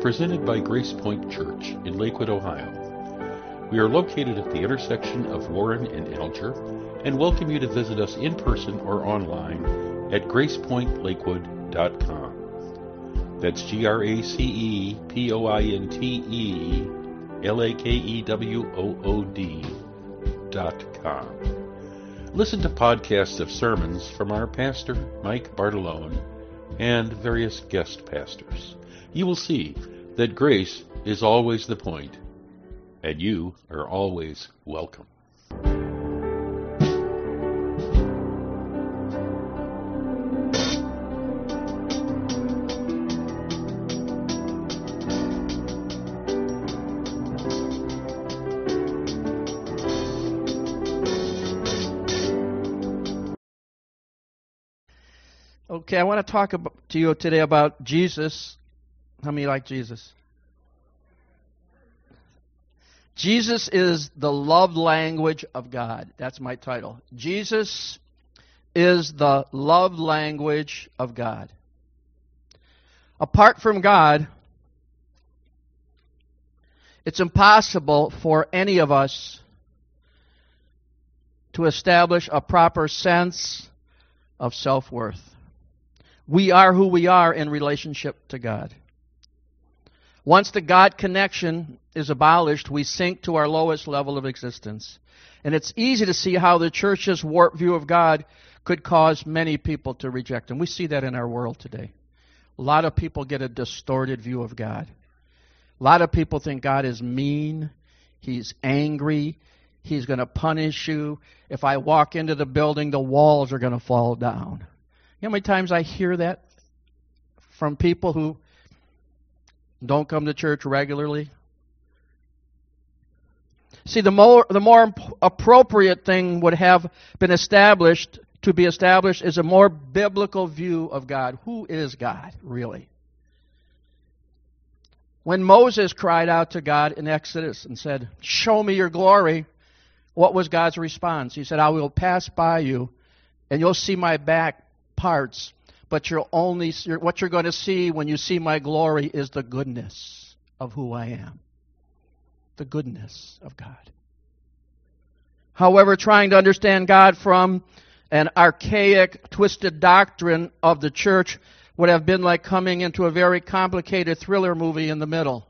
presented by Grace Point Church in Lakewood, Ohio. We are located at the intersection of Warren and Alger and welcome you to visit us in person or online at gracepointlakewood.com. That's G R A C E P O I N T E L A K E W O O D dot com. Listen to podcasts of sermons from our pastor, Mike Bartolone, and various guest pastors. You will see that grace is always the point, and you are always welcome. Okay, I want to talk about, to you today about Jesus. How many like Jesus? Jesus is the love language of God. That's my title. Jesus is the love language of God. Apart from God, it's impossible for any of us to establish a proper sense of self worth. We are who we are in relationship to God. Once the God connection is abolished, we sink to our lowest level of existence. And it's easy to see how the church's warped view of God could cause many people to reject Him. We see that in our world today. A lot of people get a distorted view of God. A lot of people think God is mean, He's angry, He's going to punish you. If I walk into the building, the walls are going to fall down. You know how many times I hear that from people who don't come to church regularly? See, the more, the more appropriate thing would have been established, to be established, is a more biblical view of God. Who is God, really? When Moses cried out to God in Exodus and said, Show me your glory, what was God's response? He said, I will pass by you, and you'll see my back, parts, but you'll only what you're going to see when you see my glory is the goodness of who I am. The goodness of God. However, trying to understand God from an archaic, twisted doctrine of the church would have been like coming into a very complicated thriller movie in the middle.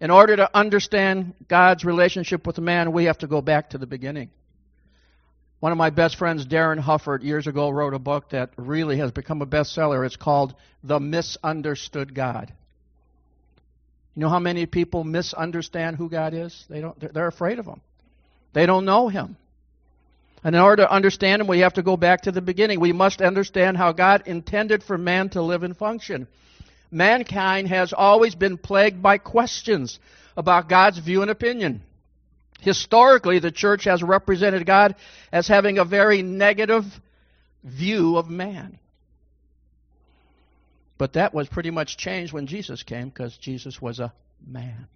In order to understand God's relationship with man, we have to go back to the beginning. One of my best friends, Darin Hufford, years ago wrote a book that really has become a bestseller. It's called The Misunderstood God. You know how many people misunderstand who God is? They don't, they're afraid of Him. They don't know Him. And in order to understand Him, we have to go back to the beginning. We must understand how God intended for man to live and function. Mankind has always been plagued by questions about God's view and opinion. Historically, the church has represented God as having a very negative view of man. But that was pretty much changed when Jesus came because Jesus was a man.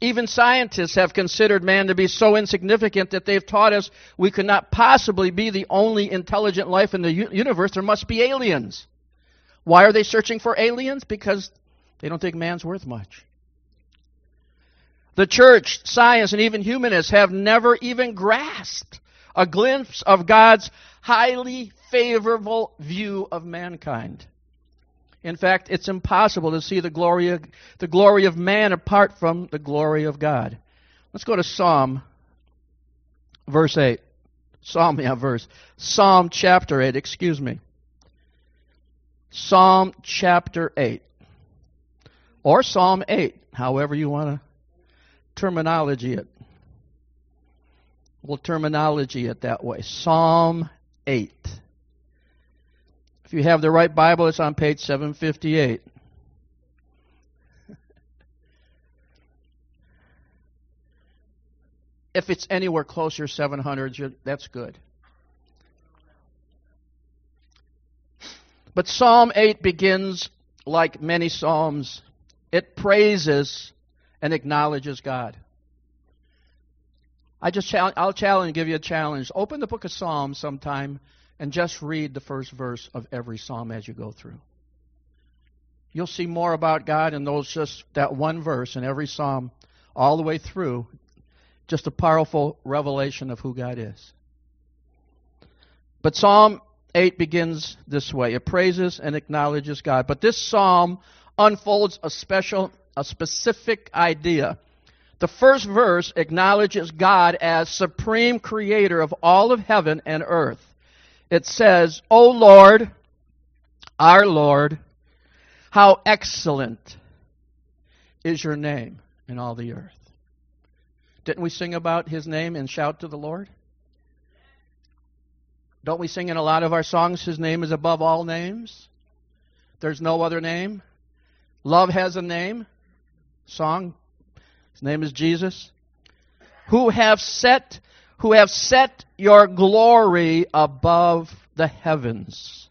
Even scientists have considered man to be so insignificant that they've taught us we could not possibly be the only intelligent life in the universe. There must be aliens. Why are they searching for aliens? Because they don't think man's worth much. The church, science, and even humanists have never even grasped a glimpse of God's highly favorable view of mankind. In fact, it's impossible to see the glory of, the glory of man apart from the glory of God. Let's go to Psalm, verse 8. Psalm, yeah, verse. Psalm chapter 8, excuse me. Psalm chapter 8. Or Psalm 8, however you want to terminology it. We'll terminology it that way. Psalm 8. If you have the right Bible, it's on page 758. if it's anywhere closer 700, that's good. But Psalm 8 begins like many Psalms. It praises and acknowledges God. I just I'll challenge give you a challenge. Open the book of Psalms sometime and just read the first verse of every psalm as you go through. You'll see more about God in those just that one verse in every psalm all the way through. Just a powerful revelation of who God is. But Psalm 8 begins this way. It praises and acknowledges God. But this psalm unfolds a special, a specific idea. The first verse acknowledges God as supreme creator of all of heaven and earth. It says, O Lord, our Lord, how excellent is your name in all the earth. Didn't we sing about his name and shout to the Lord? Don't we sing in a lot of our songs, His name is above all names? There's no other name. Love has a name. Song. His name is Jesus. Who have set who have set your glory above the heavens.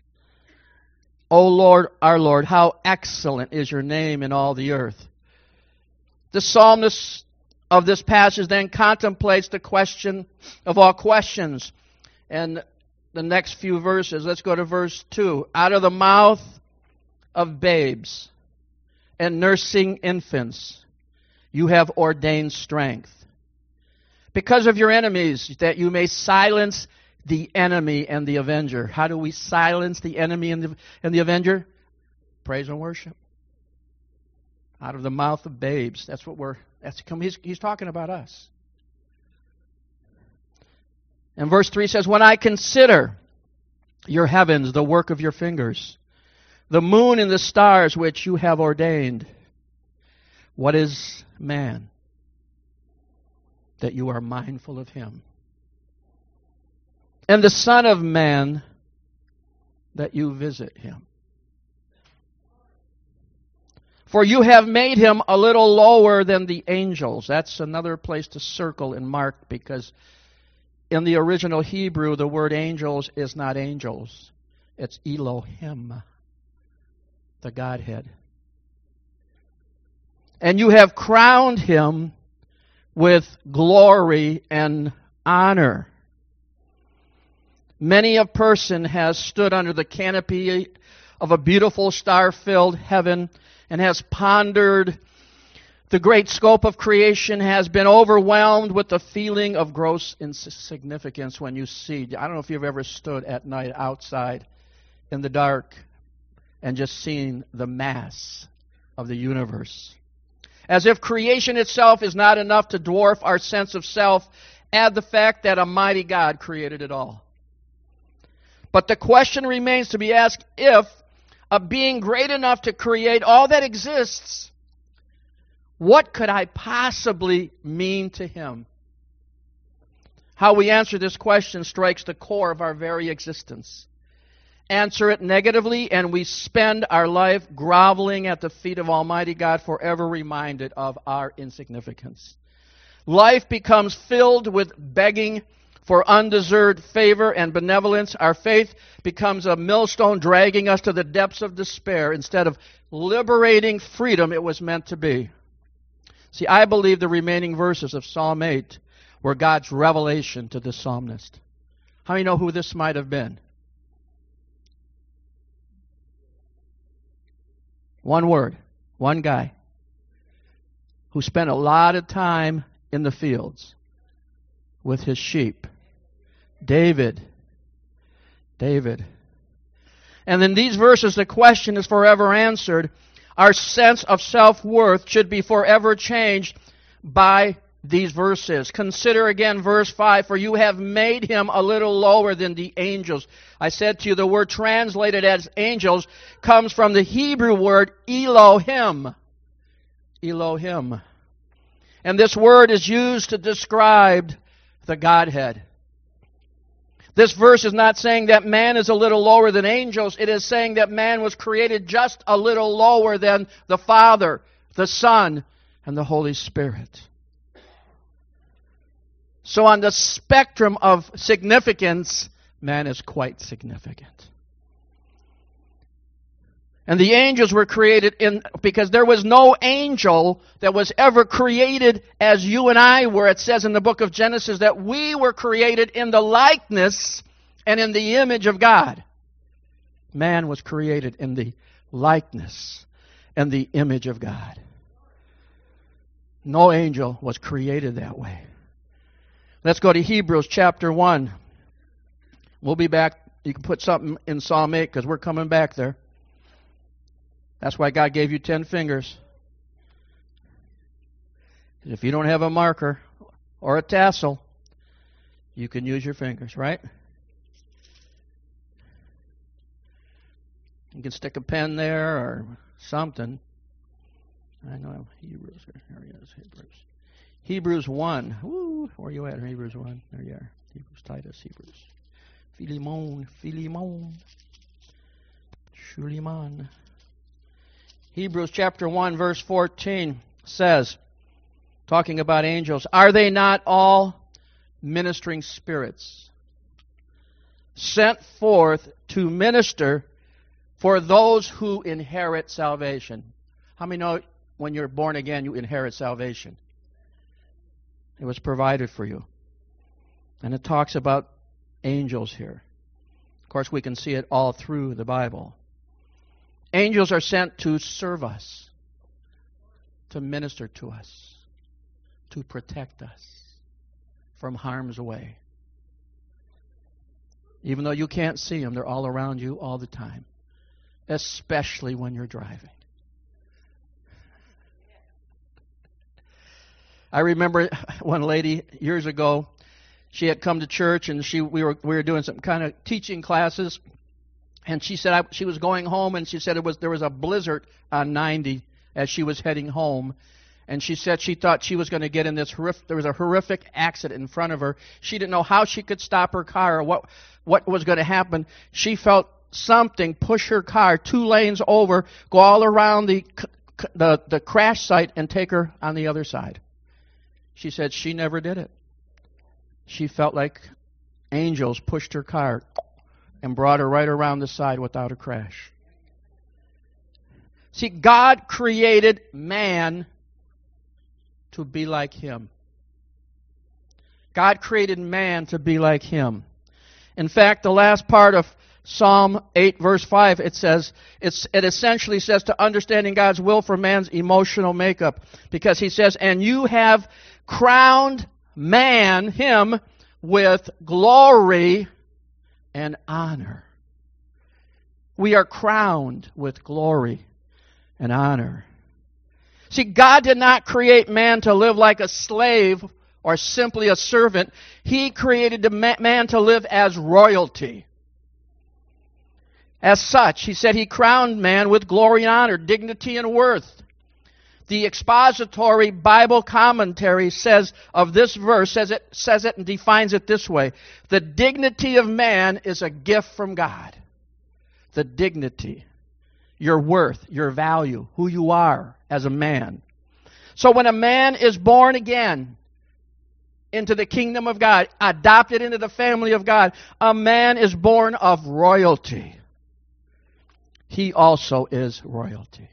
O Lord, our Lord, how excellent is your name in all the earth. The psalmist of this passage then contemplates the question of all questions. And the next few verses. Let's go to verse 2. Out of the mouth of babes and nursing infants, you have ordained strength. Because of your enemies, that you may silence the enemy and the avenger. How do we silence the enemy and the, and the avenger? Praise and worship. Out of the mouth of babes. That's what we're, that's, he's, he's talking about us. And verse 3 says, When I consider your heavens, the work of your fingers, the moon and the stars which you have ordained, what is man that you are mindful of him? And the Son of Man that you visit him. For you have made him a little lower than the angels. That's another place to circle in Mark because in the original Hebrew, the word angels is not angels, it's Elohim, the Godhead. And you have crowned him with glory and honor. Many a person has stood under the canopy of a beautiful star filled heaven and has pondered the great scope of creation has been overwhelmed with the feeling of gross insignificance when you see. I don't know if you've ever stood at night outside in the dark and just seeing the mass of the universe. As if creation itself is not enough to dwarf our sense of self, add the fact that a mighty God created it all. But the question remains to be asked if a being great enough to create all that exists what could I possibly mean to him? How we answer this question strikes the core of our very existence. Answer it negatively, and we spend our life groveling at the feet of Almighty God, forever reminded of our insignificance. Life becomes filled with begging for undeserved favor and benevolence. Our faith becomes a millstone dragging us to the depths of despair instead of liberating freedom it was meant to be. See, I believe the remaining verses of Psalm 8 were God's revelation to the psalmist. How many know who this might have been? One word, one guy who spent a lot of time in the fields with his sheep. David. David. And in these verses, the question is forever answered our sense of self worth should be forever changed by these verses. Consider again verse 5 For you have made him a little lower than the angels. I said to you, the word translated as angels comes from the Hebrew word Elohim. Elohim. And this word is used to describe the Godhead. This verse is not saying that man is a little lower than angels. It is saying that man was created just a little lower than the Father, the Son, and the Holy Spirit. So, on the spectrum of significance, man is quite significant. And the angels were created in, because there was no angel that was ever created as you and I were. It says in the book of Genesis that we were created in the likeness and in the image of God. Man was created in the likeness and the image of God. No angel was created that way. Let's go to Hebrews chapter 1. We'll be back. You can put something in Psalm 8 because we're coming back there. That's why God gave you 10 fingers. If you don't have a marker or a tassel, you can use your fingers, right? You can stick a pen there or something. I know Hebrews. There he is. Hebrews. Hebrews 1. Woo, where are you at? Hebrews 1. There you are. Hebrews, Titus, Hebrews. Philemon, Philemon. Shuliman. Hebrews chapter 1, verse 14 says, talking about angels, Are they not all ministering spirits sent forth to minister for those who inherit salvation? How many know when you're born again, you inherit salvation? It was provided for you. And it talks about angels here. Of course, we can see it all through the Bible. Angels are sent to serve us, to minister to us, to protect us from harm's way. Even though you can't see them, they're all around you all the time, especially when you're driving. I remember one lady years ago, she had come to church and she we were we were doing some kind of teaching classes. And she said I, she was going home and she said it was there was a blizzard on 90 as she was heading home. And she said she thought she was going to get in this horrific there was a horrific accident in front of her. She didn't know how she could stop her car or what what was going to happen. She felt something push her car two lanes over go all around the the the crash site and take her on the other side she said she never did it she felt like angels pushed her car and brought her right around the side without a crash. See, God created man to be like him. God created man to be like him. In fact, the last part of Psalm 8, verse 5, it says, it essentially says to understanding God's will for man's emotional makeup. Because he says, and you have crowned man, him, with glory and honor. We are crowned with glory and honor. See, God did not create man to live like a slave or simply a servant. He created man to live as royalty. As such, he said he crowned man with glory and honor, dignity and worth. The expository Bible commentary says of this verse says it says it and defines it this way. The dignity of man is a gift from God. The dignity, your worth, your value, who you are as a man. So when a man is born again into the kingdom of God, adopted into the family of God, a man is born of royalty. He also is royalty.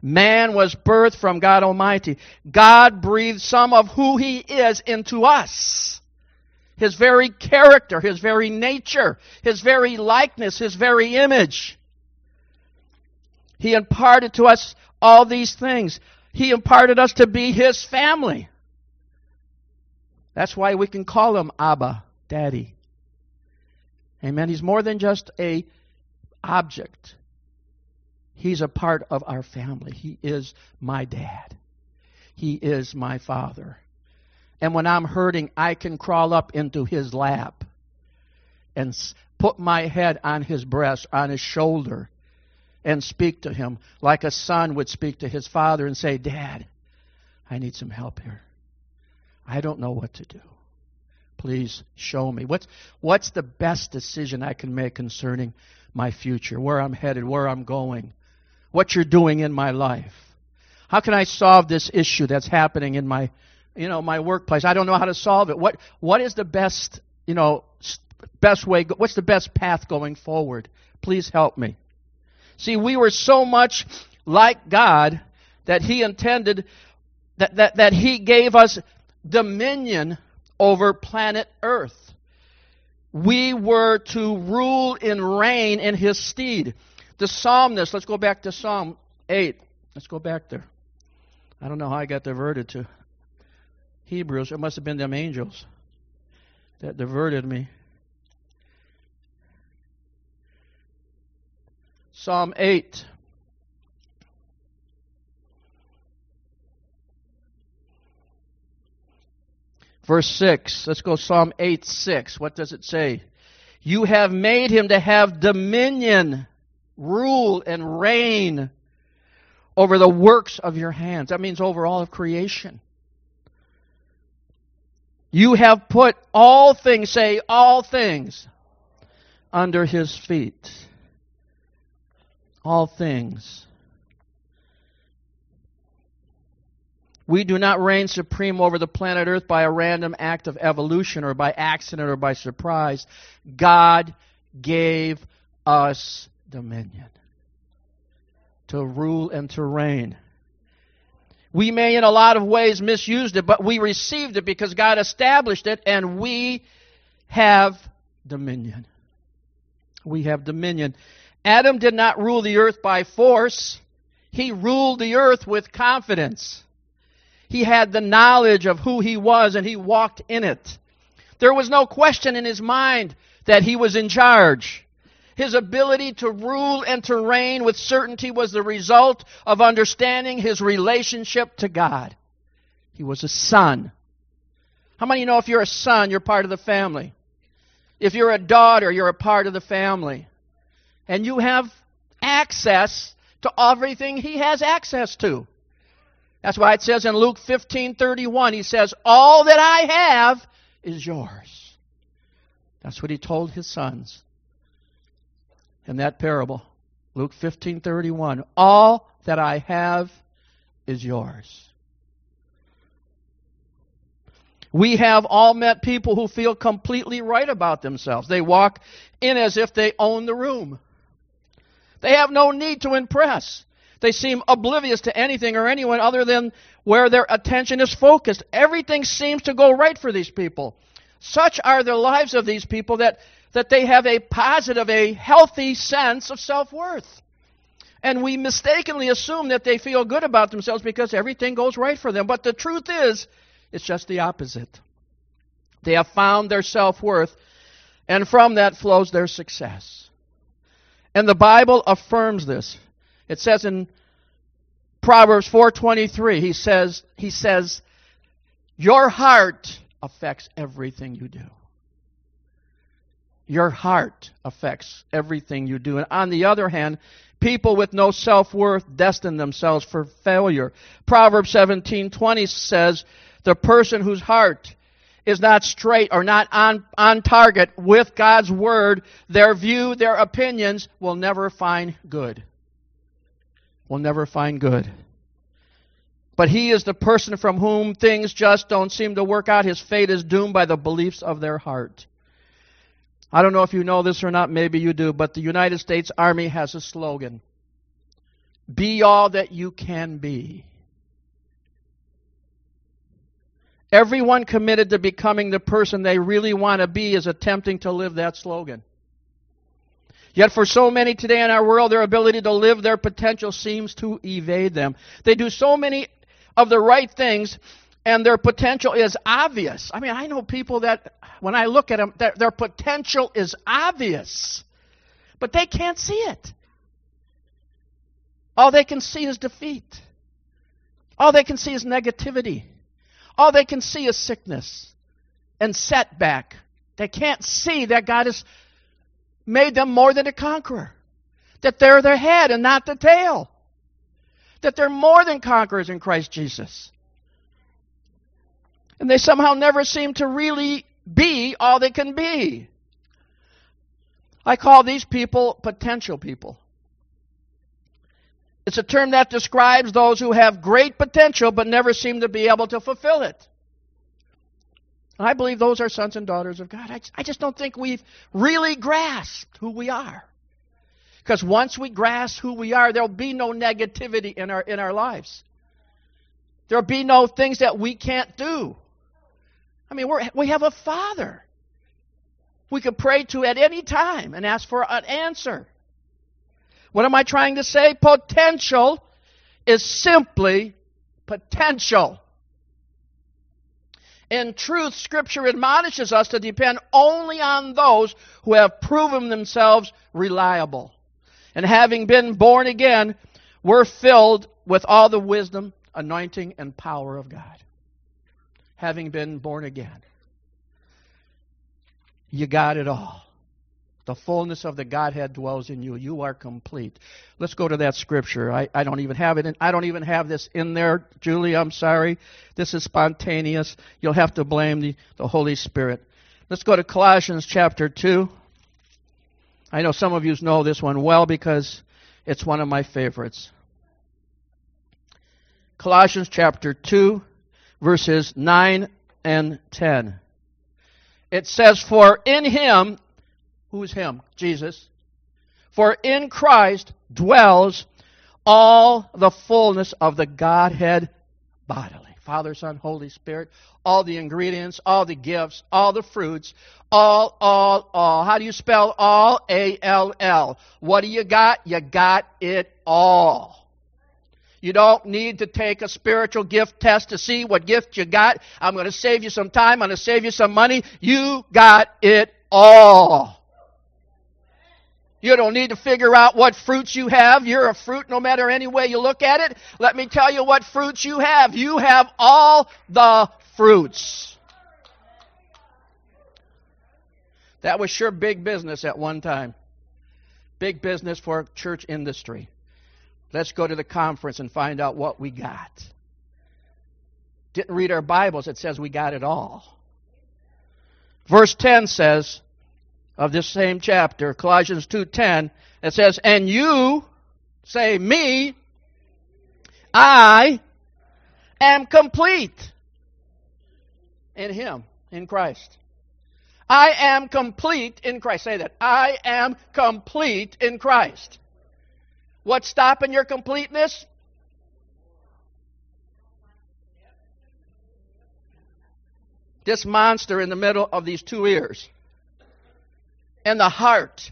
Man was birthed from God Almighty. God breathed some of who He is into us. His very character, His very nature, His very likeness, His very image. He imparted to us all these things. He imparted us to be His family. That's why we can call Him Abba, Daddy. Amen. He's more than just a object. He's a part of our family. He is my dad. He is my father. And when I'm hurting, I can crawl up into his lap and put my head on his breast, on his shoulder, and speak to him like a son would speak to his father and say, Dad, I need some help here. I don't know what to do. Please show me. What's, what's the best decision I can make concerning my future, where I'm headed, where I'm going? What you're doing in my life. How can I solve this issue that's happening in my, you know, my workplace? I don't know how to solve it. What, what is the best, you know, best way, what's the best path going forward? Please help me. See, we were so much like God that He intended, that, that, that He gave us dominion over planet Earth. We were to rule and reign in His stead. The psalmist, let's go back to Psalm 8. Let's go back there. I don't know how I got diverted to Hebrews. It must have been them angels that diverted me. Psalm 8. Verse 6. Let's go Psalm 8 6. What does it say? You have made him to have dominion, rule, and reign over the works of your hands. That means over all of creation. You have put all things, say all things, under his feet. All things. We do not reign supreme over the planet Earth by a random act of evolution or by accident or by surprise. God gave us dominion to rule and to reign. We may, in a lot of ways, misused it, but we received it because God established it, and we have dominion. We have dominion. Adam did not rule the earth by force, he ruled the earth with confidence. He had the knowledge of who he was and he walked in it. There was no question in his mind that he was in charge. His ability to rule and to reign with certainty was the result of understanding his relationship to God. He was a son. How many know if you're a son, you're part of the family? If you're a daughter, you're a part of the family. And you have access to everything he has access to. That's why it says in Luke 15:31 he says all that I have is yours. That's what he told his sons in that parable. Luke 15:31 all that I have is yours. We have all met people who feel completely right about themselves. They walk in as if they own the room. They have no need to impress. They seem oblivious to anything or anyone other than where their attention is focused. Everything seems to go right for these people. Such are the lives of these people that, that they have a positive, a healthy sense of self worth. And we mistakenly assume that they feel good about themselves because everything goes right for them. But the truth is, it's just the opposite. They have found their self worth, and from that flows their success. And the Bible affirms this. It says in Proverbs 4:23, he says he says your heart affects everything you do. Your heart affects everything you do. And on the other hand, people with no self-worth destine themselves for failure. Proverbs 17:20 says, "The person whose heart is not straight or not on, on target with God's word, their view, their opinions will never find good." will never find good. But he is the person from whom things just don't seem to work out. His fate is doomed by the beliefs of their heart. I don't know if you know this or not, maybe you do, but the United States Army has a slogan Be all that you can be. Everyone committed to becoming the person they really want to be is attempting to live that slogan. Yet for so many today in our world, their ability to live their potential seems to evade them. They do so many of the right things, and their potential is obvious. I mean, I know people that, when I look at them, their, their potential is obvious, but they can't see it. All they can see is defeat. All they can see is negativity. All they can see is sickness and setback. They can't see that God has made them more than a conqueror. That they're the head and not the tail. That they're more than conquerors in Christ Jesus. And they somehow never seem to really be all they can be. I call these people potential people. It's a term that describes those who have great potential but never seem to be able to fulfill it. I believe those are sons and daughters of God. I, I just don't think we've really grasped who we are. Because once we grasp who we are, there'll be no negativity in our, in our lives. There'll be no things that we can't do. I mean, we're, we have a Father we could pray to at any time and ask for an answer. What am I trying to say? Potential is simply potential. In truth, Scripture admonishes us to depend only on those who have proven themselves reliable. And having been born again, we're filled with all the wisdom, anointing, and power of God. Having been born again. You got it all. The fullness of the Godhead dwells in you. You are complete. Let's go to that scripture. I, I don't even have it in, I don't even have this in there, Julie. I'm sorry. This is spontaneous. You'll have to blame the, the Holy Spirit. Let's go to Colossians chapter 2. I know some of you know this one well because it's one of my favorites. Colossians chapter 2, verses 9 and 10. It says, For in him Who's him? Jesus. For in Christ dwells all the fullness of the Godhead bodily. Father, Son, Holy Spirit, all the ingredients, all the gifts, all the fruits, all, all, all. How do you spell all? A L L. What do you got? You got it all. You don't need to take a spiritual gift test to see what gift you got. I'm going to save you some time. I'm going to save you some money. You got it all. You don't need to figure out what fruits you have. You're a fruit no matter any way you look at it. Let me tell you what fruits you have. You have all the fruits. That was sure big business at one time. Big business for church industry. Let's go to the conference and find out what we got. Didn't read our Bibles, it says we got it all. Verse 10 says, of this same chapter, Colossians 2:10, it says, "And you say me, I am complete in him, in Christ." I am complete in Christ. Say that. I am complete in Christ. What's stopping your completeness? This monster in the middle of these two ears and the heart.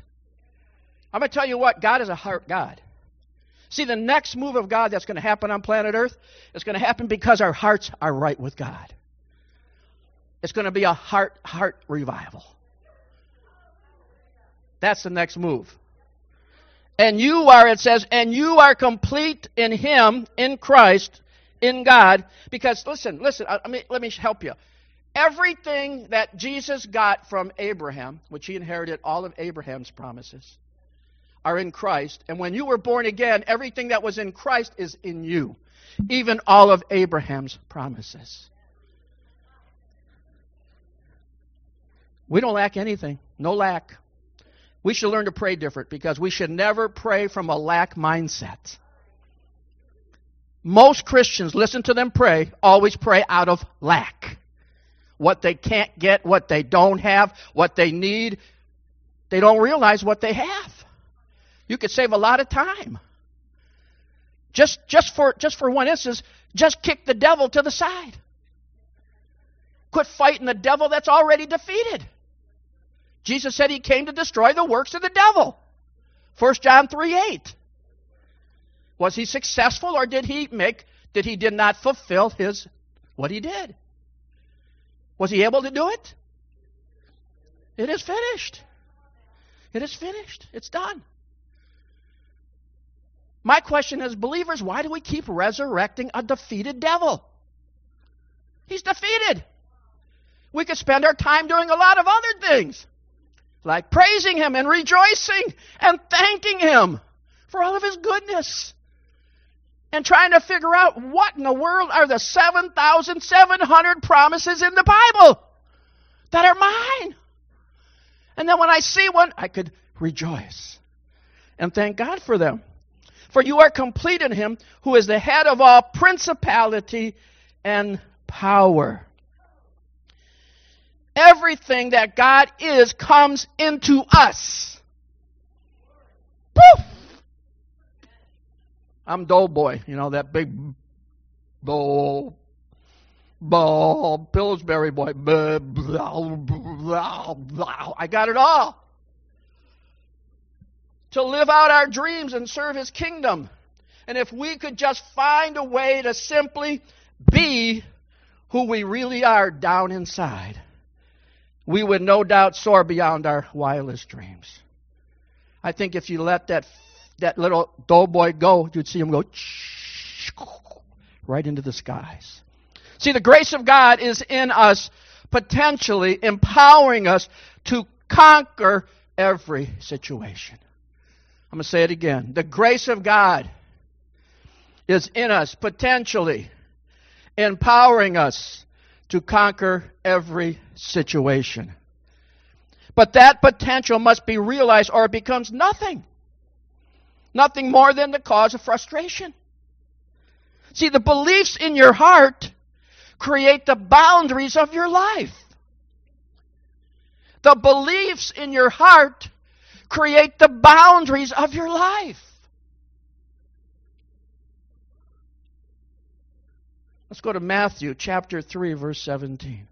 I'm going to tell you what, God is a heart God. See, the next move of God that's going to happen on planet Earth is going to happen because our hearts are right with God. It's going to be a heart heart revival. That's the next move. And you are, it says, and you are complete in Him, in Christ, in God. Because, listen, listen, I mean, let me help you. Everything that Jesus got from Abraham, which he inherited all of Abraham's promises, are in Christ. And when you were born again, everything that was in Christ is in you, even all of Abraham's promises. We don't lack anything, no lack. We should learn to pray different because we should never pray from a lack mindset. Most Christians, listen to them pray, always pray out of lack what they can't get, what they don't have, what they need. They don't realize what they have. You could save a lot of time. Just, just, for, just for one instance, just kick the devil to the side. Quit fighting the devil that's already defeated. Jesus said he came to destroy the works of the devil. 1 John 3 8. Was he successful or did he make did he did not fulfill his what he did? Was he able to do it? It is finished. It is finished. It's done. My question is, believers, why do we keep resurrecting a defeated devil? He's defeated. We could spend our time doing a lot of other things, like praising Him and rejoicing and thanking Him for all of His goodness and trying to figure out what in the world are the 7,700 promises in the Bible that are mine. And then when I see one, I could rejoice and thank God for them. For you are complete in Him who is the head of all principality and power. Everything that God is comes into us. Poof! I'm Doughboy, you know, that big bowl, bowl, Pillsbury boy. Blah, blah, blah, I got it all. To live out our dreams and serve His kingdom. And if we could just find a way to simply be who we really are down inside, we would no doubt soar beyond our wildest dreams. I think if you let that that little doughboy go, you'd see him go right into the skies. See, the grace of God is in us, potentially empowering us to conquer every situation. I'm going to say it again. The grace of God is in us, potentially empowering us to conquer every situation. But that potential must be realized or it becomes nothing. Nothing more than the cause of frustration. See, the beliefs in your heart create the boundaries of your life. The beliefs in your heart create the boundaries of your life. Let's go to Matthew chapter 3 verse 17.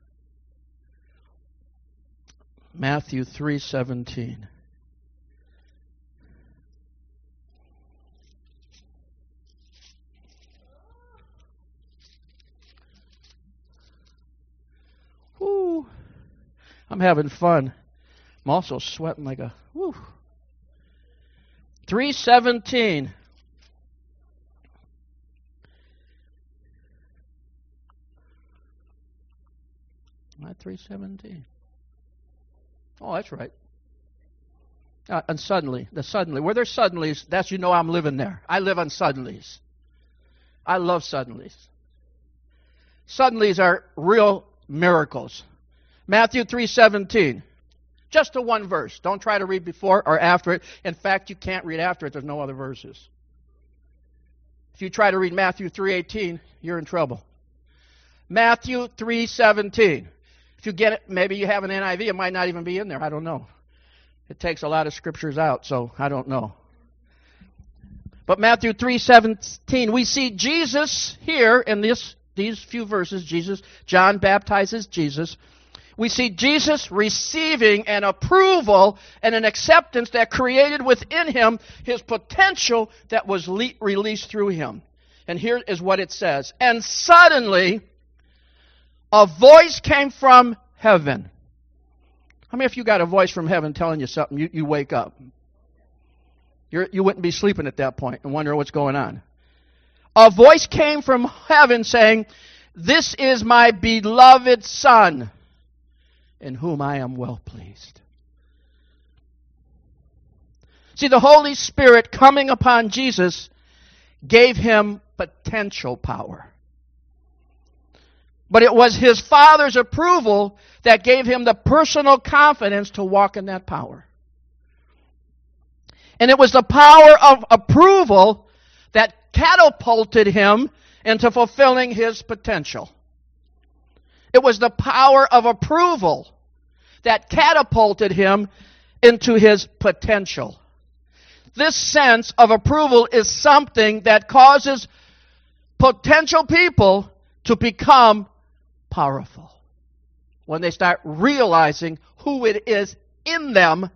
Matthew 3:17. Whoo. I'm having fun. I'm also sweating like a whoo. 317. Am 317? Oh, that's right. Uh, and suddenly, the suddenly, where there's suddenlies, that's you know I'm living there. I live on suddenlies. I love suddenlies. Suddenlies are real miracles. Matthew 3:17. Just a one verse. Don't try to read before or after it. In fact, you can't read after it. There's no other verses. If you try to read Matthew 3:18, you're in trouble. Matthew 3:17. If you get it, maybe you have an NIV, it might not even be in there. I don't know. It takes a lot of scriptures out, so I don't know. But Matthew 3:17, we see Jesus here in this these few verses, Jesus, John baptizes Jesus. We see Jesus receiving an approval and an acceptance that created within him his potential that was le- released through him. And here is what it says. And suddenly, a voice came from heaven. How many of you got a voice from heaven telling you something? You, you wake up. You're, you would not be sleeping at that point and wonder what's going on a voice came from heaven saying, This is my beloved Son, in whom I am well pleased. See, the Holy Spirit coming upon Jesus gave him potential power. But it was his Father's approval that gave him the personal confidence to walk in that power. And it was the power of approval that catapulted him into fulfilling his potential. It was the power of approval that catapulted him into his potential. This sense of approval is something that causes potential people to become powerful. When they start realizing who it is in them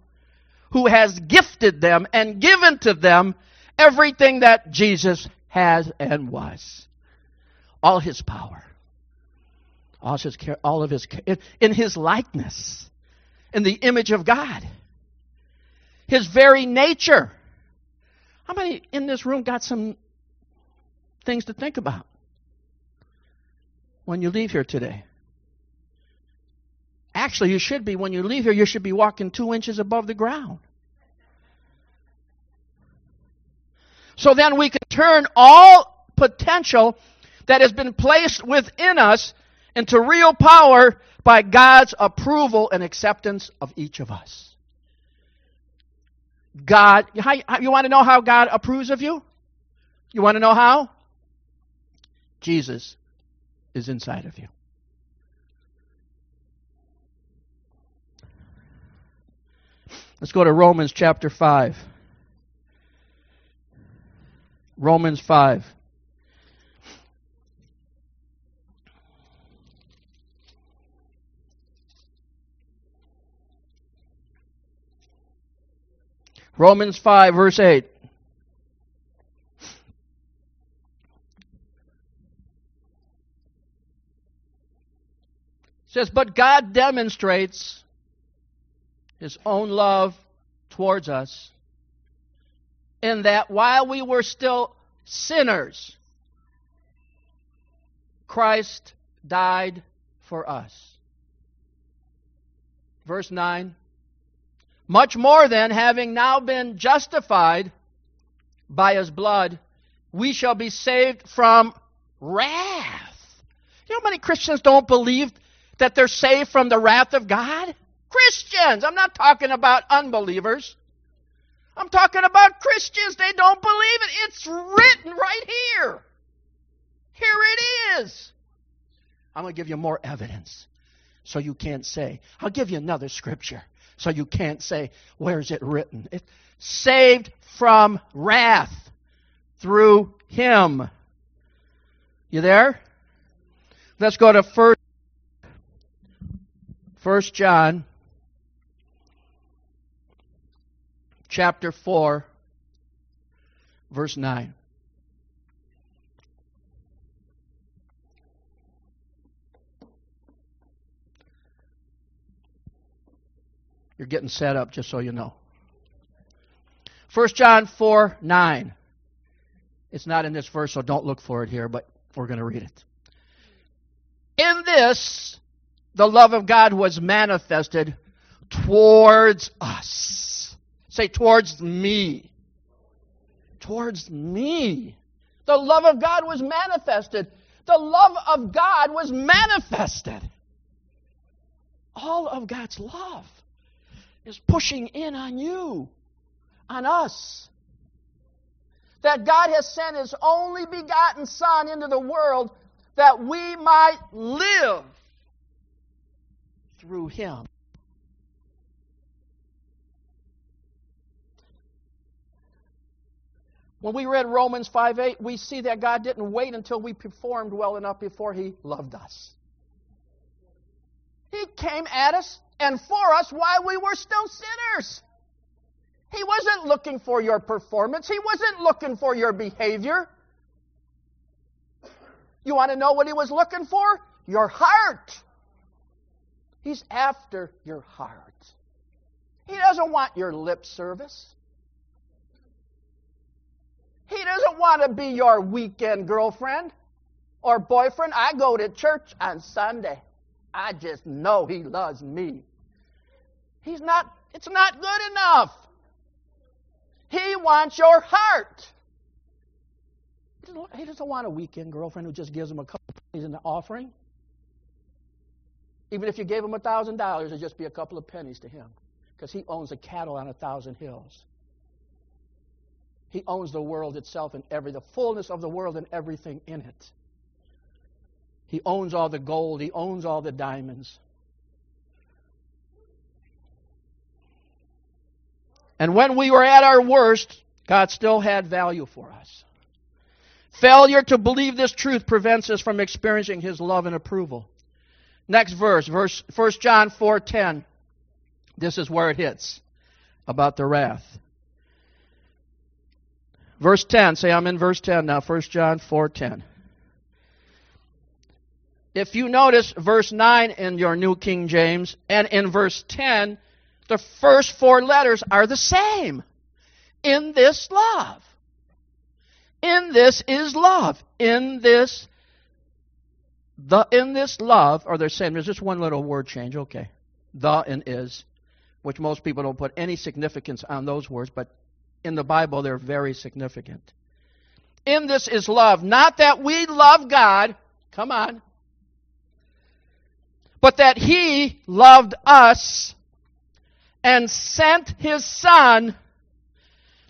who has gifted them and given to them everything that Jesus has and was. All his power. All, his, all of his, in his likeness, in the image of God. His very nature. How many in this room got some things to think about when you leave here today? Actually, you should be, when you leave here, you should be walking two inches above the ground. So then we can turn all potential that has been placed within us into real power by God's approval and acceptance of each of us. God, you want to know how God approves of you? You want to know how? Jesus is inside of you. Let's go to Romans chapter 5. Romans 5. Romans 5, verse 8. It says, But God demonstrates his own love towards us in that while we were still sinners, Christ died for us. Verse 9 Much more than having now been justified by his blood, we shall be saved from wrath. You know many Christians don't believe that they're saved from the wrath of God? Christians! I'm not talking about unbelievers. I'm talking about Christians. They don't believe it. It's written right here. Here it is. I'm going to give you more evidence so you can't say. I'll give you another scripture so you can't say, where's it written? It's saved from wrath through him. You there? Let's go to first First John chapter 4 verse 9. You're getting set up, just so you know. 1 John 4 9. It's not in this verse, so don't look for it here, but we're going to read it. In this, the love of God was manifested towards us. Say, towards me. Towards me. The love of God was manifested. The love of God was manifested. All of God's love is pushing in on you, on us. That God has sent His only begotten Son into the world that we might live through Him. When we read Romans 5 8, we see that God didn't wait until we performed well enough before He loved us. He came at us and for us while we were still sinners. He wasn't looking for your performance, He wasn't looking for your behavior. You want to know what He was looking for? Your heart. He's after your heart. He doesn't want your lip service. He doesn't want to be your weekend girlfriend or boyfriend. I go to church on Sunday. I just know he loves me. He's not, it's not good enough. He wants your heart. He doesn't want a weekend girlfriend who just gives him a couple pennies in the offering. Even if you gave him a thousand dollars, it'd just be a couple of pennies to him. Because he owns the cattle on a thousand hills. He owns the world itself and every the fullness of the world and everything in it. He owns all the gold, he owns all the diamonds. And when we were at our worst, God still had value for us. Failure to believe this truth prevents us from experiencing his love and approval. Next verse, verse 1 John 4:10. This is where it hits about the wrath. Verse 10, say I'm in verse 10 now, 1 John 4:10. If you notice verse 9 in your New King James and in verse 10, the first four letters are the same. In this love. In this is love. In this the in this love, or they're saying there's just one little word change, okay. The and is, which most people don't put any significance on those words, but in the Bible they're very significant. In this is love, not that we love God, come on, but that He loved us and sent his son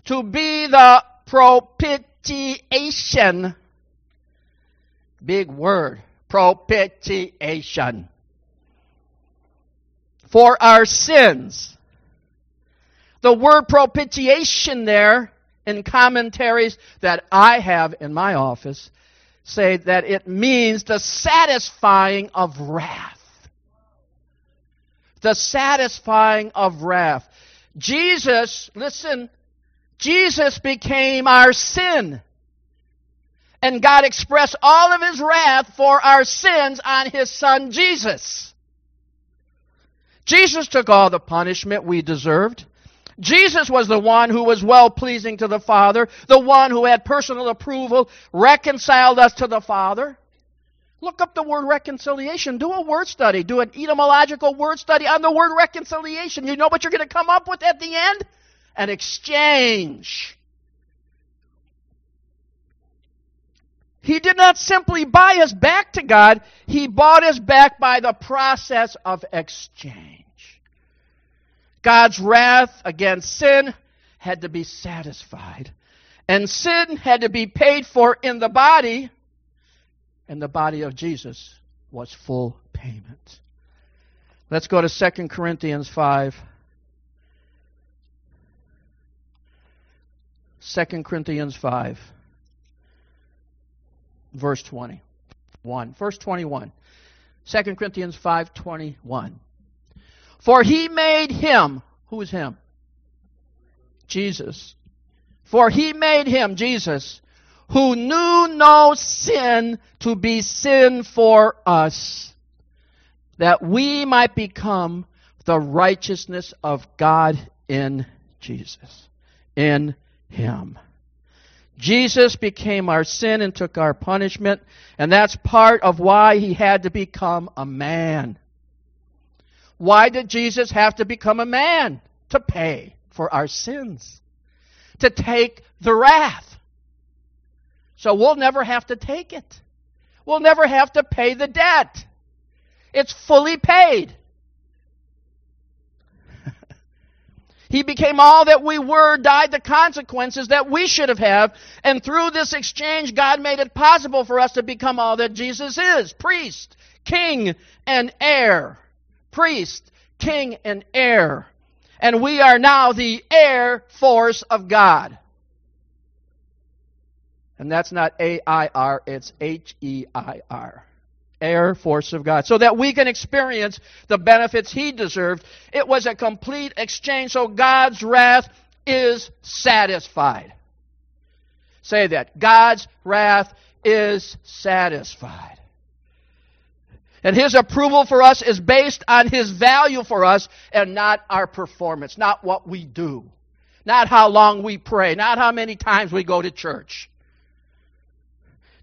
to be the propitiation. Big word. Propitiation. For our sins. The word propitiation there in commentaries that I have in my office say that it means the satisfying of wrath the satisfying of wrath. Jesus, listen, Jesus became our sin. And God expressed all of his wrath for our sins on his son Jesus. Jesus took all the punishment we deserved. Jesus was the one who was well pleasing to the Father, the one who had personal approval, reconciled us to the Father. Look up the word reconciliation. Do a word study. Do an etymological word study on the word reconciliation. You know what you're going to come up with at the end? An exchange. He did not simply buy us back to God, He bought us back by the process of exchange. God's wrath against sin had to be satisfied. And sin had to be paid for in the body, and the body of Jesus was full payment. Let's go to 2 Corinthians 5. 2 Corinthians 5, verse 21. Verse 21. 2 Corinthians 5 21. For he made him, who is him? Jesus. For he made him, Jesus, who knew no sin to be sin for us, that we might become the righteousness of God in Jesus, in him. Jesus became our sin and took our punishment, and that's part of why he had to become a man. Why did Jesus have to become a man? To pay for our sins, to take the wrath. So we'll never have to take it. We'll never have to pay the debt. It's fully paid. He became all that we were, died the consequences that we should have had, and through this exchange, God made it possible for us to become all that Jesus is priest, king, and heir priest, king, and heir. And we are now the air force of God. And that's not A I R, it's H E I R. Air force of God. So that we can experience the benefits He deserved. It was a complete exchange. So God's wrath is satisfied. Say that. God's wrath is satisfied. And His approval for us is based on His value for us and not our performance, not what we do, not how long we pray, not how many times we go to church.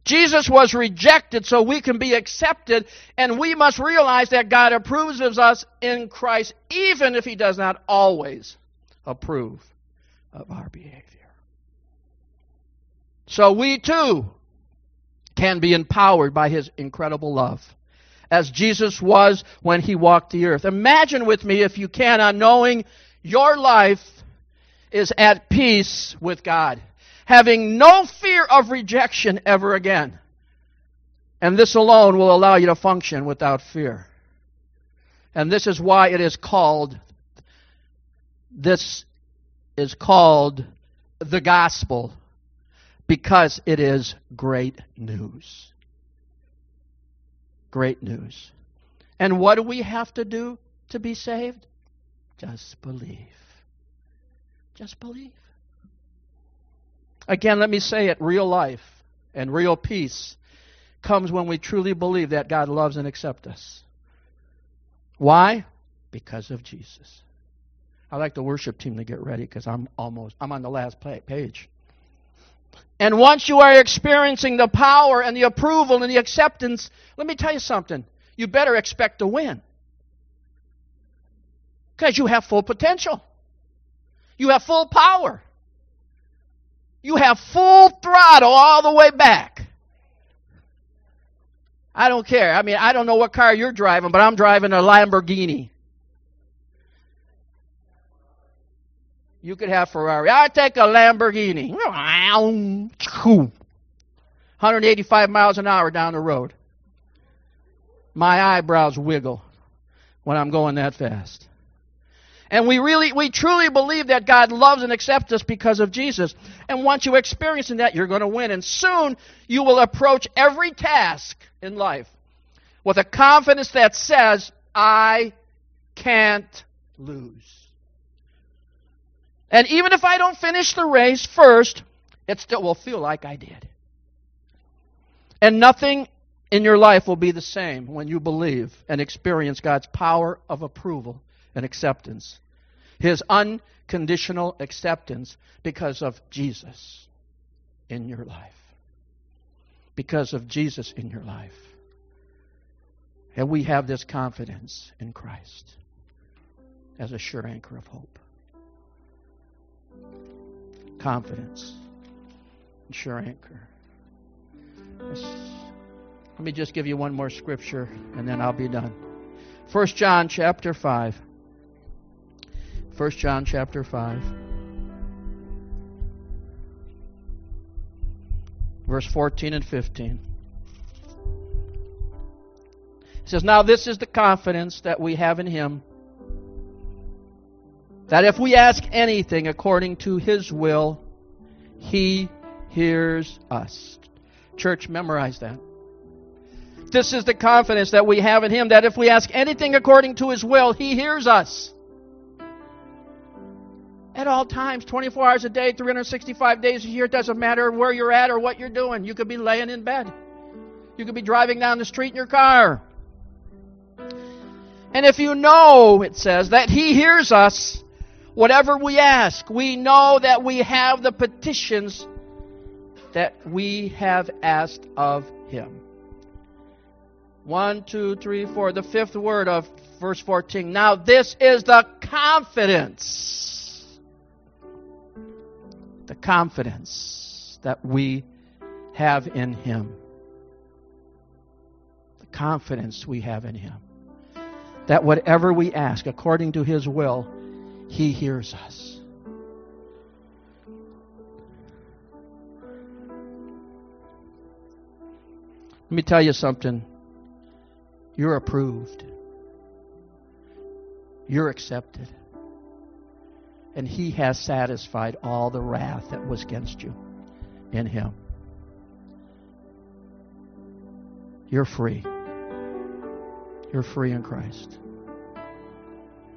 Jesus was rejected so we can be accepted, and we must realize that God approves of us in Christ, even if He does not always approve of our behavior. So we too can be empowered by His incredible love as Jesus was when he walked the earth. Imagine with me, if you can, on knowing your life is at peace with God, having no fear of rejection ever again. And this alone will allow you to function without fear. And this is why it is called, this is called the gospel, because it is great news great news. And what do we have to do to be saved? Just believe. Just believe. Again, let me say it real life and real peace comes when we truly believe that God loves and accepts us. Why? Because of Jesus. I'd like the worship team to get ready because I'm almost I'm on the last page. And once you are experiencing the power and the approval and the acceptance, let me tell you something. You better expect to win. Because you have full potential. You have full power. You have full throttle all the way back. I don't care. I mean, I don't know what car you're driving, but I'm driving a Lamborghini. You could have Ferrari. I take a Lamborghini. 185 miles an hour down the road. My eyebrows wiggle when I'm going that fast. And we really, we truly believe that God loves and accepts us because of Jesus. And once you experience that, you're going to win. And soon you will approach every task in life with a confidence that says, I can't lose. And even if I don't finish the race first, it still will feel like I did. And nothing in your life will be the same when you believe and experience God's power of approval and acceptance. His unconditional acceptance because of Jesus in your life. Because of Jesus in your life. And we have this confidence in Christ as a sure anchor of hope. Confidence, sure anchor. Let me just give you one more scripture and then I'll be done. 1 John chapter 5. 1 John chapter 5. Verse 14 and 15. It says, Now this is the confidence that we have in Him, that if we ask anything according to His will, He hears us. Church, memorize that. This is the confidence that we have in Him that if we ask anything according to His will, He hears us. At all times, 24 hours a day, 365 days a year, it doesn't matter where you're at or what you're doing. You could be laying in bed. You could be driving down the street in your car. And if you know, it says, that He hears us, whatever we ask, we know that we have the petitions that we have asked of Him. One, two, three, four. The fifth word of verse 14. Now, this is the confidence. The confidence that we have in Him. The confidence we have in Him. That whatever we ask according to His will, He hears us. Let me tell you something. You're approved. You're accepted. And He has satisfied all the wrath that was against you in Him. You're free. You're free in Christ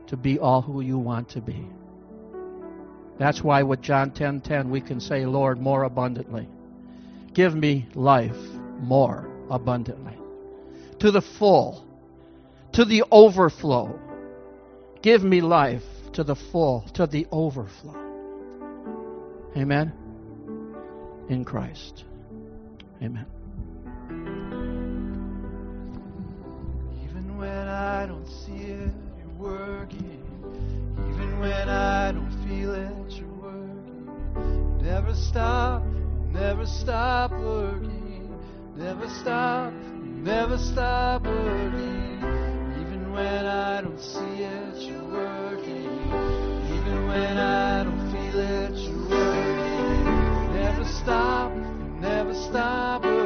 to be all who you want to be. That's why with John 10:10 10, 10, we can say, "Lord, more abundantly. Give me life more abundantly." to the full, to the overflow. Give me life to the full, to the overflow. Amen. In Christ. Amen. Even when I don't see it, you're working. Even when I don't feel it, you're working. You never stop, never stop working. Never stop never stop working. Even when I don't see it, you're working. When I don't feel it, you're working. Never stop, never stop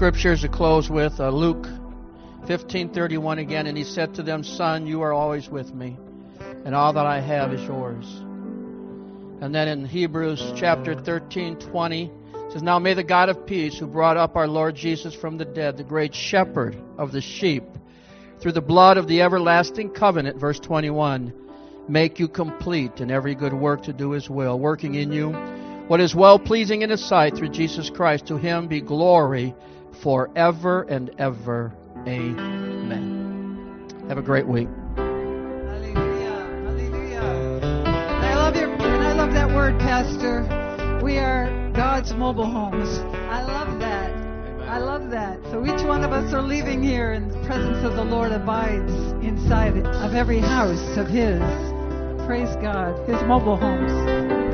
scriptures to close with. Uh, Luke 15:31 again, and he said to them, "Son, you are always with me, and all that I have is yours." And then in Hebrews chapter 13:20 says, "Now may the God of peace, who brought up our Lord Jesus from the dead, the great shepherd of the sheep, through the blood of the everlasting covenant, verse 21, make you complete in every good work to do his will, working in you what is well pleasing in his sight through Jesus Christ. To him be glory forever and ever. Amen. Have a great week. Hallelujah. Hallelujah. I love your and I love that word, Pastor. We are God's mobile homes. I love that. I love that. So each one of us are leaving here and the presence of the Lord abides inside of every house of his. Praise God. His mobile homes.